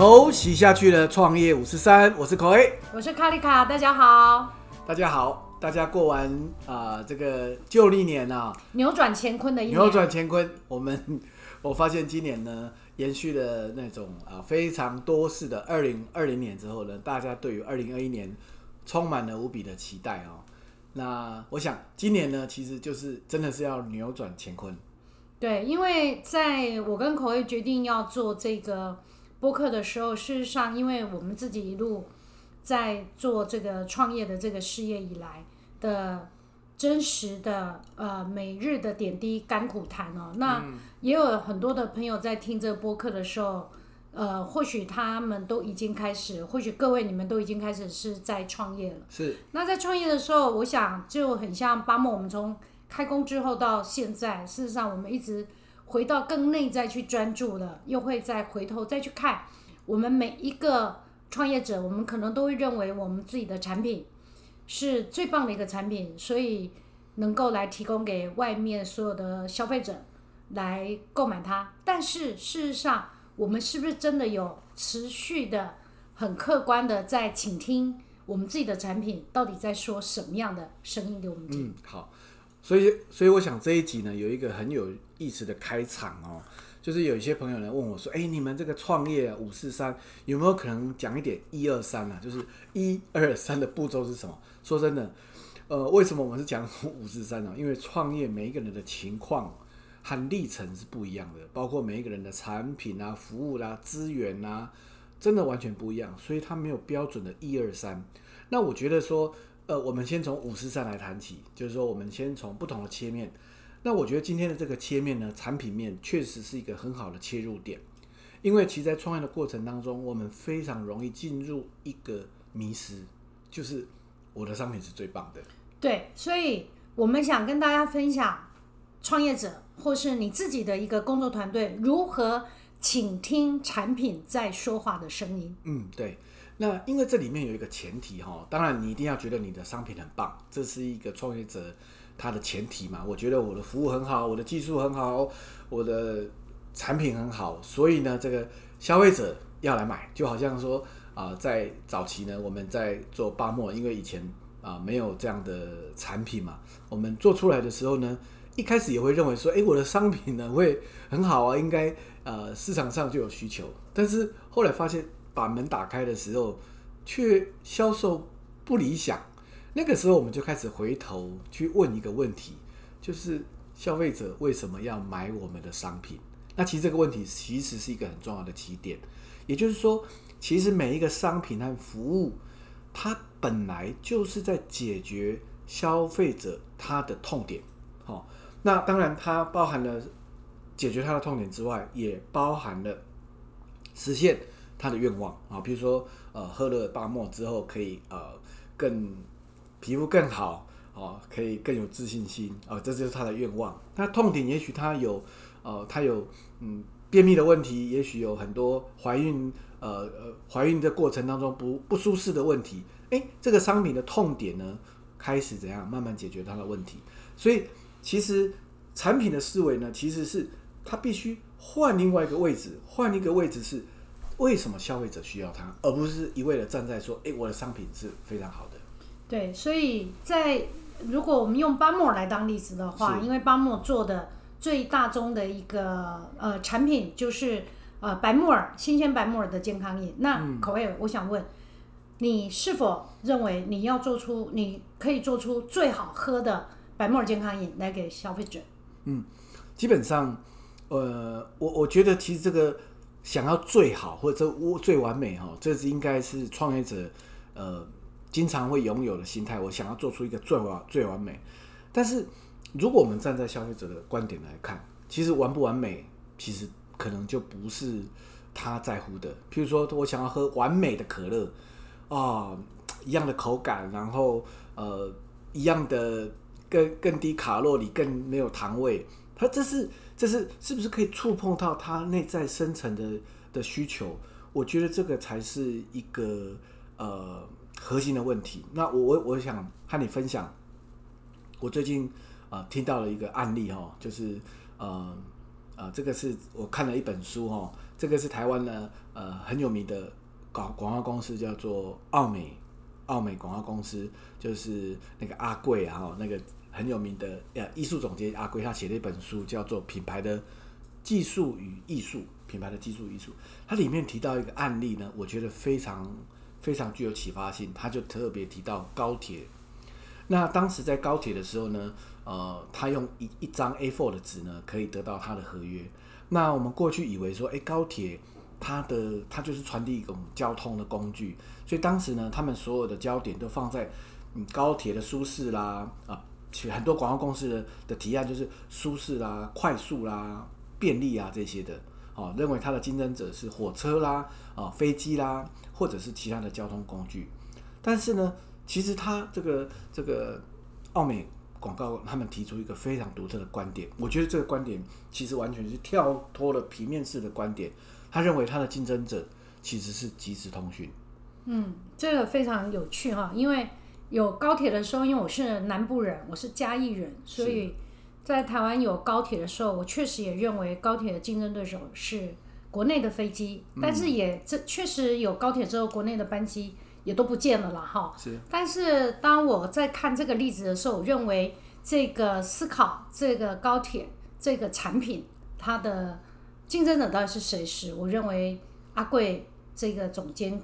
头洗下去的，创业五十三，我是口 A，我是卡丽卡，大家好。大家好，大家过完啊、这个旧历年啊，扭转乾坤的一年，扭转乾坤，我们 我发现今年呢，延续了那种啊非常多事的二零二零年之后呢，大家对于二零二一年充满了无比的期待哦。那我想今年呢，其实就是真的是要扭转乾坤。对，因为在我跟口味决定要做这个播客的时候，事实上，因为我们自己一路在做这个创业的这个事业以来的真实的呃每日的点滴甘苦谈哦，那也有很多的朋友在听这个播客的时候。呃，或许他们都已经开始，或许各位你们都已经开始是在创业了。是那在创业的时候，我想就很像巴莫，我们从开工之后到现在，事实上我们一直回到更内在去专注了，又会再回头再去看我们每一个创业者，我们可能都会认为我们自己的产品是最棒的一个产品，所以能够来提供给外面所有的消费者来购买它。但是事实上，我们是不是真的有持续的、很客观的在倾听我们自己的产品到底在说什么样的声音给我们听？嗯，好，所以所以我想这一集呢有一个很有意思的开场哦，就是有一些朋友呢问我说，哎，你们这个创业五四三有没有可能讲一点一二三啊？就是一二三的步骤是什么？说真的，呃，为什么我们是讲五四三呢？因为创业每一个人的情况和历程是不一样的，包括每一个人的产品啊、服务啦、资源啊，真的完全不一样，所以它没有标准的一二三。那我觉得说，呃，我们先从五十三来谈起，就是说我们先从不同的切面。那我觉得今天的这个切面呢，产品面确实是一个很好的切入点，因为其实在创业的过程当中，我们非常容易进入一个迷失，就是我的商品是最棒的。对，所以我们想跟大家分享，创业者或是你自己的一个工作团队如何倾听产品在说话的声音。嗯，对。那因为这里面有一个前提哈，当然你一定要觉得你的商品很棒，这是一个创业者他的前提嘛。我觉得我的服务很好，我的技术很好，我的产品很好，所以呢，这个消费者要来买，就好像说啊、在早期呢，我们在做巴莫，因为以前啊、没有这样的产品嘛，我们做出来的时候呢，一开始也会认为说，诶，我的商品呢会很好啊，应该呃市场上就有需求，但是后来发现把门打开的时候，却销售不理想。那个时候我们就开始回头去问一个问题，就是消费者为什么要买我们的商品？那其实这个问题其实是一个很重要的起点，也就是说，其实每一个商品和服务，它本来就是在解决消费者他的痛点。好、那当然它包含了解决他的痛点之外，也包含了实现他的愿望啊，比如说呃喝了大漠之后可以呃更皮肤更好哦，可以更有自信心啊、这就是他的愿望。那痛点也许他有呃他有嗯便秘的问题，也许有很多怀孕呃呃怀孕的过程当中不不舒适的问题，诶，这个商品的痛点呢开始怎样慢慢解决他的问题，所以其实产品的思维呢其实是它必须换另外一个位置，换一个位置是为什么消费者需要它，而不是一味的站在说，诶，我的商品是非常好的。对，所以在如果我们用巴莫来当例子的话，因为巴莫做的最大宗的一个呃产品就是呃白木耳新鲜白木耳的健康饮。那口味，我想问你是否认为你要做出你可以做出最好喝的白木耳健康饮来给消费者？嗯基本上，呃，我我觉得其实这个想要最好或者最完美哈，这是应该是创业者呃经常会拥有的心态。我想要做出一个最完最完美，但是如果我们站在消费者的观点来看，其实完不完美，其实可能就不是他在乎的。譬如说，我想要喝完美的可乐啊、一样的口感，然后呃一样的更更低卡路里，更没有糖味。他这是这是是不是可以触碰到他内在深层的的需求？我觉得这个才是一个呃核心的问题。那我我我想和你分享，我最近呃听到了一个案例哈、哦，就是呃呃，这个是我看了一本书哦，这个是台湾呢呃很有名的广广告公司叫做奥美奥美广告公司，就是那个阿贵啊，哈，那个很有名的呃艺术总监阿圭，他写了一本书叫做《品牌的技术与艺术》，品牌的技术艺术，它里面提到一个案例呢，我觉得非常非常具有启发性，他就特别提到高铁。那当时在高铁的时候呢，呃，他用一一张 A4 的纸呢，可以得到他的合约。那我们过去以为说，哎，高铁它的它就是传递一种交通的工具，所以当时呢，他们所有的焦点都放在嗯高铁的舒适啦，啊，其实很多广告公司的的提案就是舒适啦、快速啦、便利啊这些的，哦，认为它的竞争者是火车啦、啊飞机啦，或者是其他的交通工具。但是呢，其实他这个这个奥美广告他们提出一个非常独特的观点，我觉得这个观点其实完全是跳脱了平面式的观点。他认为他的竞争者其实是即时通讯。嗯，这个非常有趣哈，因为有高铁的时候，因为我是南部人，我是嘉义人，所以在台湾有高铁的时候，我确实也认为高铁的竞争对手是国内的飞机，但是也这确实有高铁之后，国内的班机也都不见了啦哈。是，但是当我在看这个例子的时候，我认为这个思考这个高铁这个产品它的竞争者到底是谁时，我认为阿贵这个总监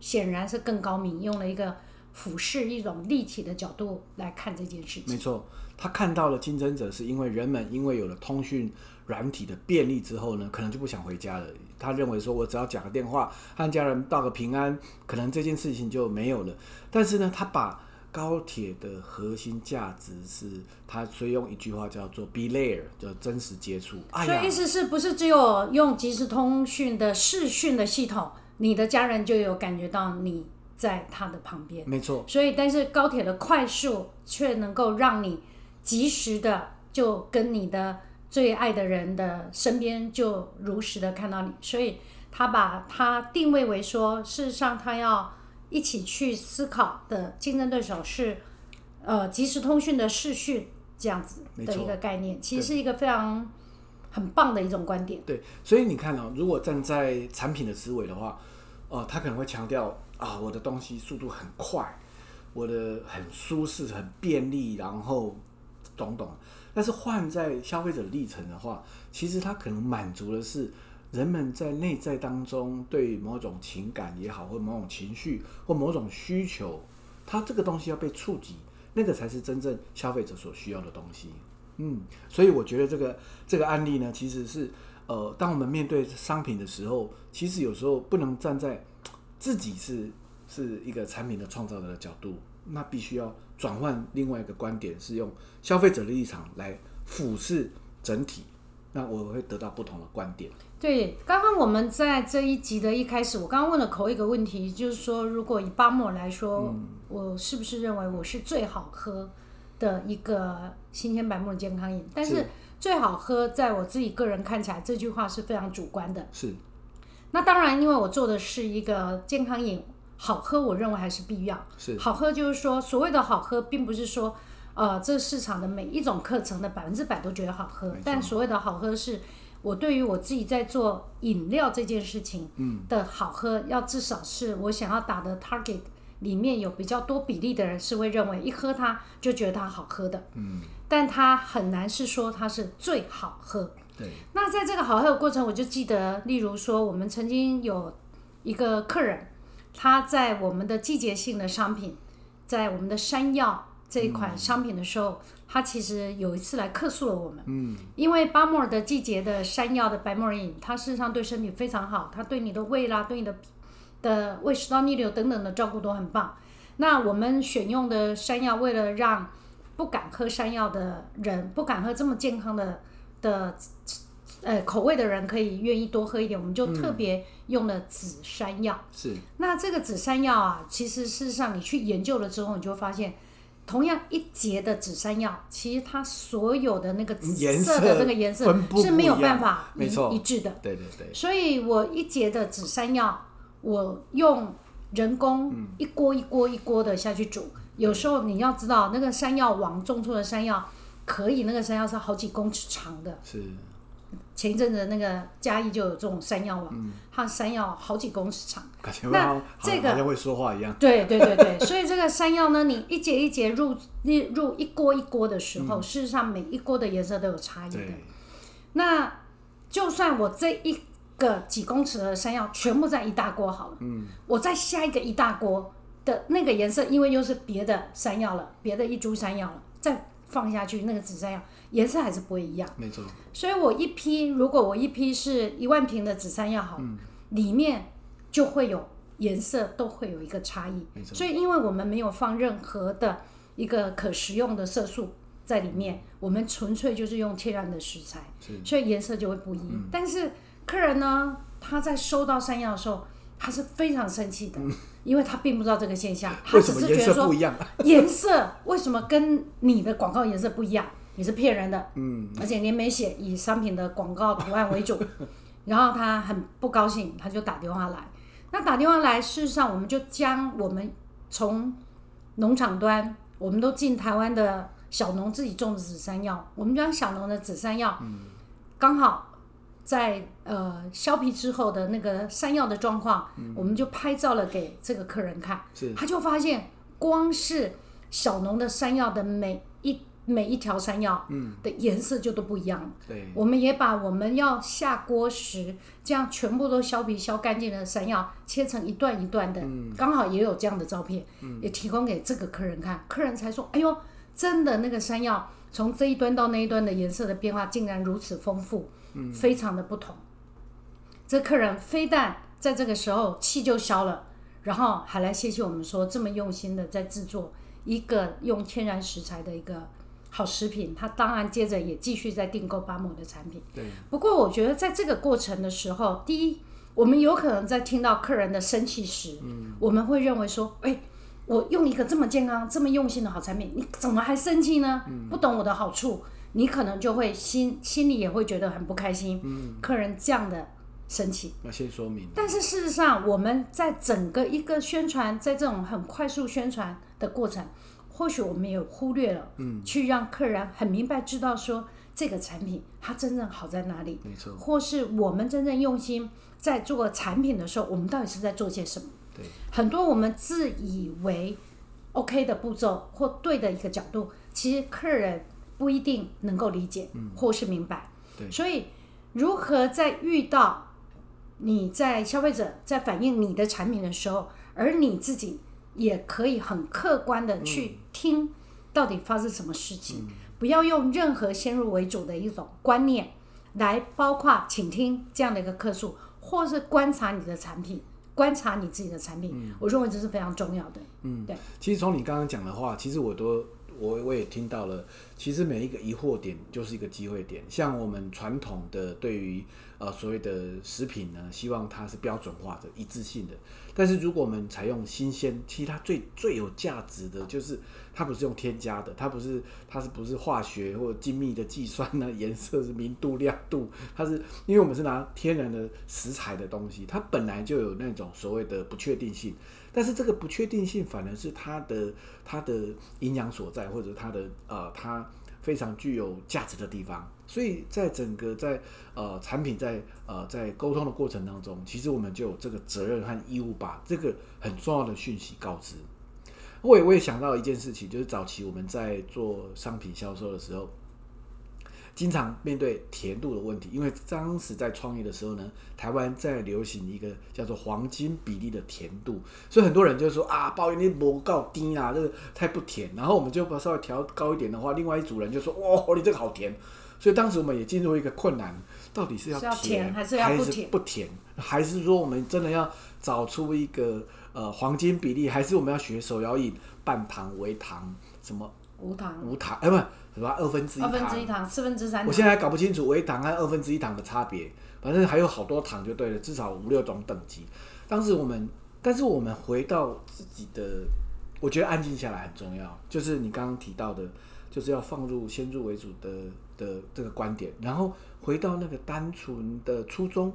显然是更高明，用了一个俯视一种立体的角度来看这件事情。没错，他看到了竞争者是因为人们因为有了通讯软体的便利之后呢，可能就不想回家了。他认为说我只要讲个电话，和家人道个平安，可能这件事情就没有了。但是呢，他把高铁的核心价值是，他所以用一句话叫做 “be there”，叫真实接触。所以意，思是不是只有用即时通讯的视讯的系统，你的家人就有感觉到你在他的旁边？没错，所以，但是高铁的快速却能够让你及时的就跟你的最爱的人的身边就如实的看到你，所以他把它定位为说，事实上他要一起去思考的竞争对手是呃即时通讯的视讯这样子的一个概念，其实是一个非常很棒的一种观点。对，所以你看哦，如果站在产品的思维的话，呃，他可能会强调啊，我的东西速度很快，我的很舒适、很便利，然后懂懂。但是换在消费者历程的话，其实它可能满足的是人们在内在当中对某种情感也好，或某种情绪或某种需求，它这个东西要被触及，那个才是真正消费者所需要的东西。嗯，所以我觉得这个这个案例呢，其实是呃，当我们面对商品的时候，其实有时候不能站在自己是是一个产品的创造者的角度，那必须要转换另外一个观点，是用消费者的立场来俯视整体，那我会得到不同的观点。对，刚刚我们在这一集的一开始，我刚刚问了口一个问题，就是说，如果以巴莫来说，我是不是认为我是最好喝的一个新鲜百慕的健康饮？但是是最好喝，在我自己个人看起来，这句话是非常主观的。是那当然，因为我做的是一个健康饮，好喝，我认为还是必要。是好喝就是说，所谓的好喝，并不是说，呃，这市场的每一种课程的百分之百都觉得好喝，但所谓的好喝是。我对于我自己在做饮料这件事情的好喝，要至少是我想要打的 target 里面有比较多比例的人是会认为一喝它就觉得它好喝的，嗯，但它很难是说它是最好喝。对，那在这个好喝的过程，我就记得，例如说，我们曾经有一个客人，他在我们的季节性的商品，在我们的山药这一款商品的时候，他其实有一次来客诉了我们，嗯，因为巴莫尔的季节的山药的白木耳饮，它事实上对身体非常好，它对你的胃啦，对你的的胃食道逆流等等的照顾都很棒。那我们选用的山药，为了让不敢喝山药的人，不敢喝这么健康的的呃口味的人，可以愿意多喝一点，我们就特别用了紫山药。是那这个紫山药啊，其实事实上你去研究了之后，你就会发现，同样一节的紫山药，其实它所有的那个紫颜色的那个颜色是没有办法一一致的。对对对，所以我一节的紫山药，我用人工嗯一锅一锅一锅的下去煮。有时候你要知道，那个山药王种出的山药，可以那个山药是好几公尺长的。是前一阵子那个嘉义就有这种山药网，嗯它山药好几公尺长。感觉那这个好像会说话一样。对对对对，所以这个山药呢，你一节一节入入一锅一锅的时候，事实上每一锅的颜色都有差异的。那就算我这一个几公尺的山药全部在一大锅好了，嗯，我再下一个一大锅的那个颜色，因为又是别的山药了，别的一株山药了，再放下去那个紫山药颜色还是不会一样。没错，所以我一批，如果我一批是一万瓶的紫山药好里面就会有颜色都会有一个差异没。错所以因为我们没有放任何的一个可食用的色素在里面，我们纯粹就是用天然的食材，所以颜色就会不一。但是客人呢，他在收到山药的时候，他是非常生气的，因为他并不知道这个现象，他只是觉得说？颜色为什么跟你的广告颜色不一样？你是骗人的，嗯，而且你也没写以商品的广告图案为主，然后他很不高兴，他就打电话来。那打电话来，事实上我们就将我们从农场端，我们都进台湾的小农自己种的紫山药，我们将小农的紫山药，刚好在呃削皮之后的那个山药的状况，我们就拍照了给这个客人看。他就发现，光是小农的山药的每一每一条山药，的颜色就都不一样。对，我们也把我们要下锅时，这样全部都削皮削干净的山药，切成一段一段的，刚好也有这样的照片，也提供给这个客人看，客人才说：“哎呦，真的那个山药从这一端到那一端的颜色的变化竟然如此丰富，非常的不同。”这客人非但在这个时候气就消了，然后还来谢谢我们说这么用心的在制作一个用天然食材的一个好食品。他当然接着也继续在订购巴姆的产品。对，不过我觉得在这个过程的时候，第一，我们有可能在听到客人的生气时，我们会认为说，哎。我用一个这么健康、这么用心的好产品，你怎么还生气呢？不懂我的好处，你可能就会心心里也会觉得很不开心。嗯客人这样的生气，那先说明。但是事实上，我们在整个一个宣传，在这种很快速宣传的过程，或许我们也忽略了，嗯，去让客人很明白知道说这个产品它真正好在哪里，没错，或是我们真正用心在做产品的时候，我们到底是在做些什么？对，很多我们自以为 OK 的步骤或对的一个角度，其实客人不一定能够理解或是明白。对所以如何在遇到你在消费者在反映你的产品的时候，而你自己也可以很客观的去听到底发生什么事情，不要用任何先入为主的一种观念来包括倾听这样的一个客诉，或是观察你的产品。观察你自己的产品，我认为这是非常重要的。嗯，对。其实从你刚刚讲的话，其实我都我我也听到了。其实每一个疑惑点就是一个机会点。像我们传统的对于呃所谓的食品呢，希望它是标准化的、一致性的。但是如果我们采用新鲜，其实它最最有价值的就是它不是用添加的，它不是它是不是化学或者精密的计算呢？颜色是明度、亮度，它是因为我们是拿天然的食材的东西，它本来就有那种所谓的不确定性。但是这个不确定性反而是它的它的营养所在，或者它的呃它非常具有价值的地方。所以在整个在呃产品在呃在沟通的过程当中，其实我们就有这个责任和义务把这个很重要的讯息告知。我也我也想到一件事情，就是早期我们在做商品销售的时候。经常面对甜度的问题，因为当时在创业的时候呢，台湾在流行一个叫做黄金比例的甜度，所以很多人就说啊，抱怨你不够低啊，这个太不甜。然后我们就把稍微调高一点的话，另外一组人就说哇，你这个好甜。所以当时我们也进入一个困难，到底是要甜甜还是要不是甜不甜，还是说我们真的要找出一个呃黄金比例，还是我们要学手摇饮半糖、微糖什么无糖、无糖？哎，不，什么二分之一二糖？分之一糖、四分之三糖。我现在还搞不清楚微糖和二分之一糖的差别，反正还有好多糖就对了，至少五六种等级。当时我们，但是我们回到自己的，我觉得安静下来很重要，就是你刚刚提到的，就是要放入先入为主的的这个观点，然后回到那个单纯的初衷，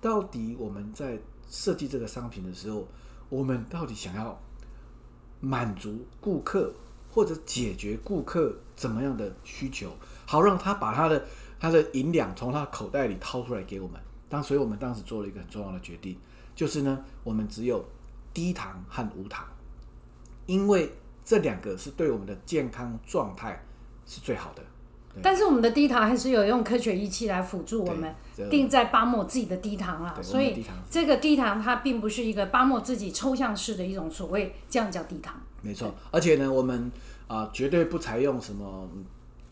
到底我们在设计这个商品的时候，我们到底想要满足顾客或者解决顾客怎么样的需求，好让他把他的他的银两从他口袋里掏出来给我们。当所以我们当时做了一个很重要的决定，就是呢，我们只有低糖和无糖，因为这两个是对我们的健康状态是最好的。对但是我们的低糖还是有用科学仪器来辅助我们对定在巴莫自己的低糖啦，所以这个低糖它并不是一个巴莫自己抽象式的一种所谓这样叫低糖。没错，而且呢，我们啊、绝对不采用什么嗯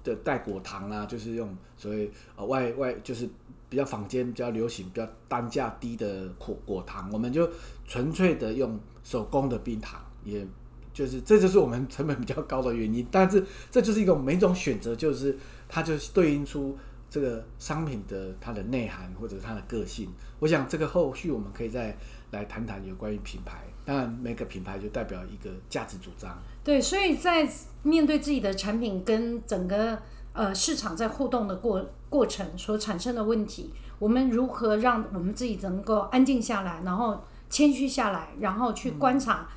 的带果糖啦、就是用所谓呃外外就是比较坊间比较流行、比较单价低的果果糖，我们就纯粹的用手工的冰糖，也就是这就是我们成本比较高的原因。但是这就是一个每种选择，就是它就是对应出这个商品的它的内涵或者它的个性。我想这个后续我们可以再来谈谈有关于品牌。当然，每个品牌就代表一个价值主张。对，所以在面对自己的产品跟整个呃市场在互动的过过程所产生的问题，我们如何让我们自己能够安静下来，然后谦虚下来，然后去观察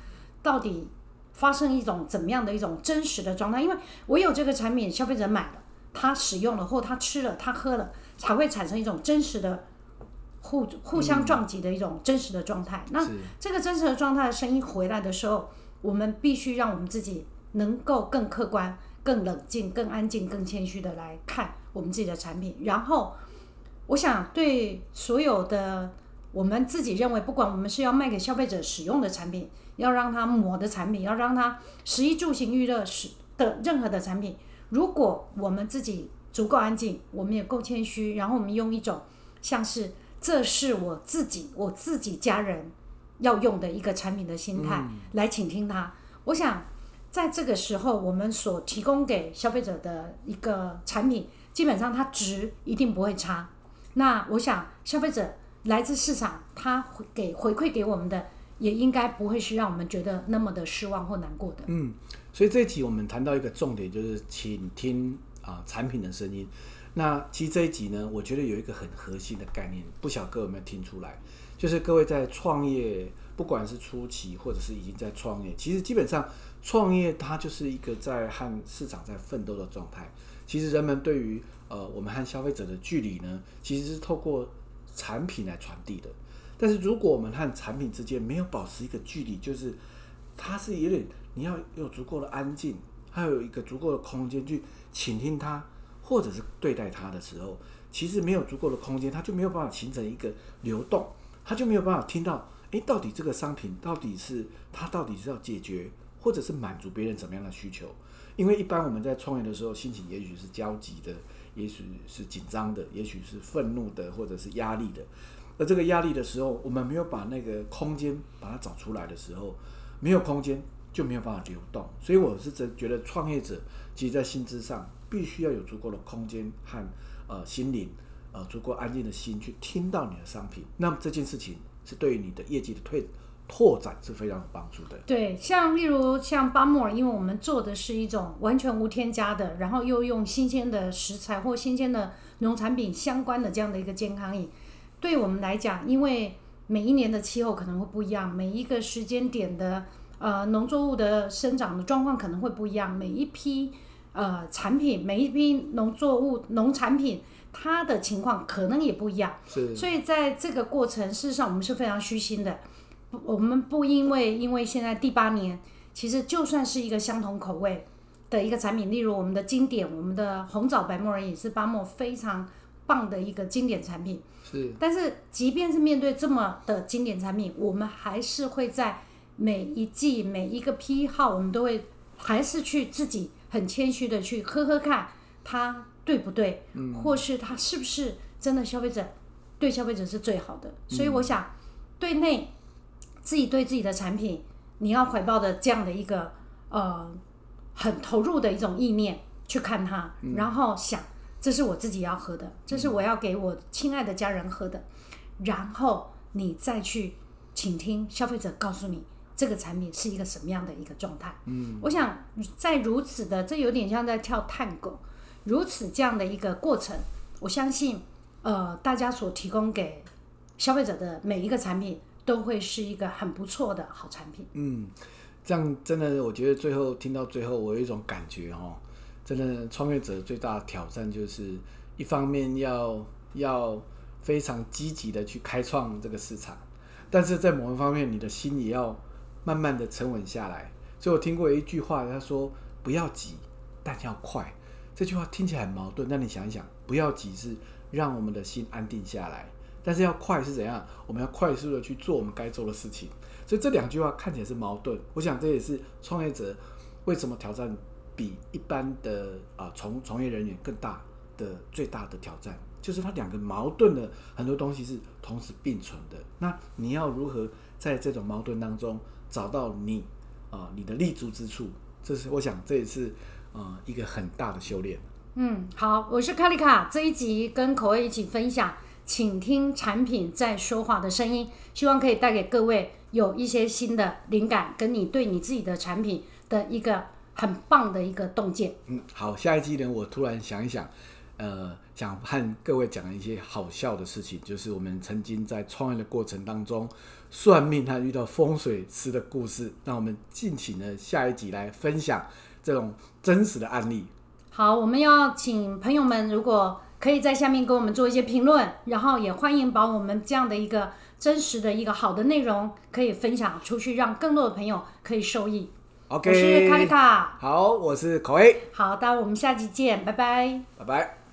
到底发生一种怎么样的一种真实的状态？因为唯有这个产品消费者买了，他使用了或他吃了他喝了，才会产生一种真实的。互互相撞击的一种真实的状态。那这个真实的状态的声音回来的时候，我们必须让我们自己能够更客观、更冷静、更安静、更谦虚的来看我们自己的产品。然后，我想对所有的我们自己认为，不管我们是要卖给消费者使用的产品，要让他抹的产品，要让他食衣住行娱乐使的任何的产品，如果我们自己足够安静，我们也够谦虚，然后我们用一种像是这是我自己我自己家人要用的一个产品的心态、来倾听他。我想在这个时候，我们所提供给消费者的一个产品，基本上它值一定不会差。那我想消费者来自市场，他回给回馈给我们的，也应该不会是让我们觉得那么的失望或难过的。嗯，所以这一集我们谈到一个重点，就是请听啊产品的声音。那其实这一集呢，我觉得有一个很核心的概念，不晓各位有没有听出来？就是各位在创业，不管是初期或者是已经在创业，其实基本上创业它就是一个在和市场在奋斗的状态。其实人们对于呃我们和消费者的距离呢，其实是透过产品来传递的。但是如果我们和产品之间没有保持一个距离，就是它是有点你要有足够的安静，还有一个足够的空间去倾听它，或者是对待它的时候，其实没有足够的空间，它就没有办法形成一个流动，它就没有办法听到，诶，到底这个商品到底是它到底是要解决，或者是满足别人怎么样的需求？因为一般我们在创业的时候，心情也许是焦急的，也许是紧张的，也许是愤怒的，或者是压力的。而这个压力的时候，我们没有把那个空间把它找出来的时候，没有空间就没有办法流动。所以我是真觉得创业者其实在心智上必须要有足够的空间和呃心灵呃足够安静的心去听到你的商品。那么这件事情是对于你的业绩的推拓展是非常有帮助的。对，像例如像巴莫尔，因为我们做的是一种完全无添加的，然后又用新鲜的食材或新鲜的农产品相关的这样的一个健康饮，对我们来讲，因为每一年的气候可能会不一样，每一个时间点的呃农作物的生长的状况可能会不一样，每一批呃产品，每一批农作物农产品。它的情况可能也不一样，是所以在这个过程，事实上我们是非常虚心的。不我们不因为因为现在第八年，其实就算是一个相同口味的一个产品，例如我们的经典，我们的红枣白木耳也是巴莫非常棒的一个经典产品。是但是即便是面对这么的经典产品，我们还是会在每一季每一个批号，我们都会还是去自己很谦虚的去喝喝看它对不对，或是它是不是真的消费者对消费者是最好的。所以我想，对内自己对自己的产品，你要怀抱的这样的一个呃很投入的一种意念去看它，然后想这是我自己要喝的，这是我要给我亲爱的家人喝的，然后你再去倾听消费者告诉你这个产品是一个什么样的一个状态。嗯，我想在如此的，这有点像在跳探戈，如此这样的一个过程，我相信呃大家所提供给消费者的每一个产品都会是一个很不错的好产品。嗯，这样真的，我觉得最后听到最后，我有一种感觉哦，真的创业者最大的挑战就是一方面要要非常积极的去开创这个市场，但是在某一方面，你的心也要慢慢的沉稳下来。所以我听过一句话，他说不要急，但要快。这句话听起来很矛盾，但你想一想，不要急是让我们的心安定下来，但是要快是怎样？我们要快速的去做我们该做的事情。所以这两句话看起来是矛盾，我想这也是创业者为什么挑战比一般的啊从从业人员更大的最大的挑战，就是它两个矛盾的很多东西是同时并存的。那你要如何在这种矛盾当中找到你啊你的立足之处？这是我想这也是啊一个很大的修炼。嗯，好，我是卡丽卡，这一集跟口味一起分享，请听产品在说话的声音，希望可以带给各位。有一些新的灵感，跟你对你自己的产品的一个很棒的一个洞见。嗯，好，下一季呢，我突然想一想，呃，想和各位讲一些好笑的事情，就是我们曾经在创业的过程当中，算命他遇到风水师的故事。那我们敬请呢下一集来分享这种真实的案例。好，我们要请朋友们，如果可以在下面给我们做一些评论，然后也欢迎把我们这样的一个。真实的一个好的内容可以分享出去，让更多的朋友可以受益。OK，我是卡丽卡。好，我是口 A。好，那我们下期见，拜拜。拜拜。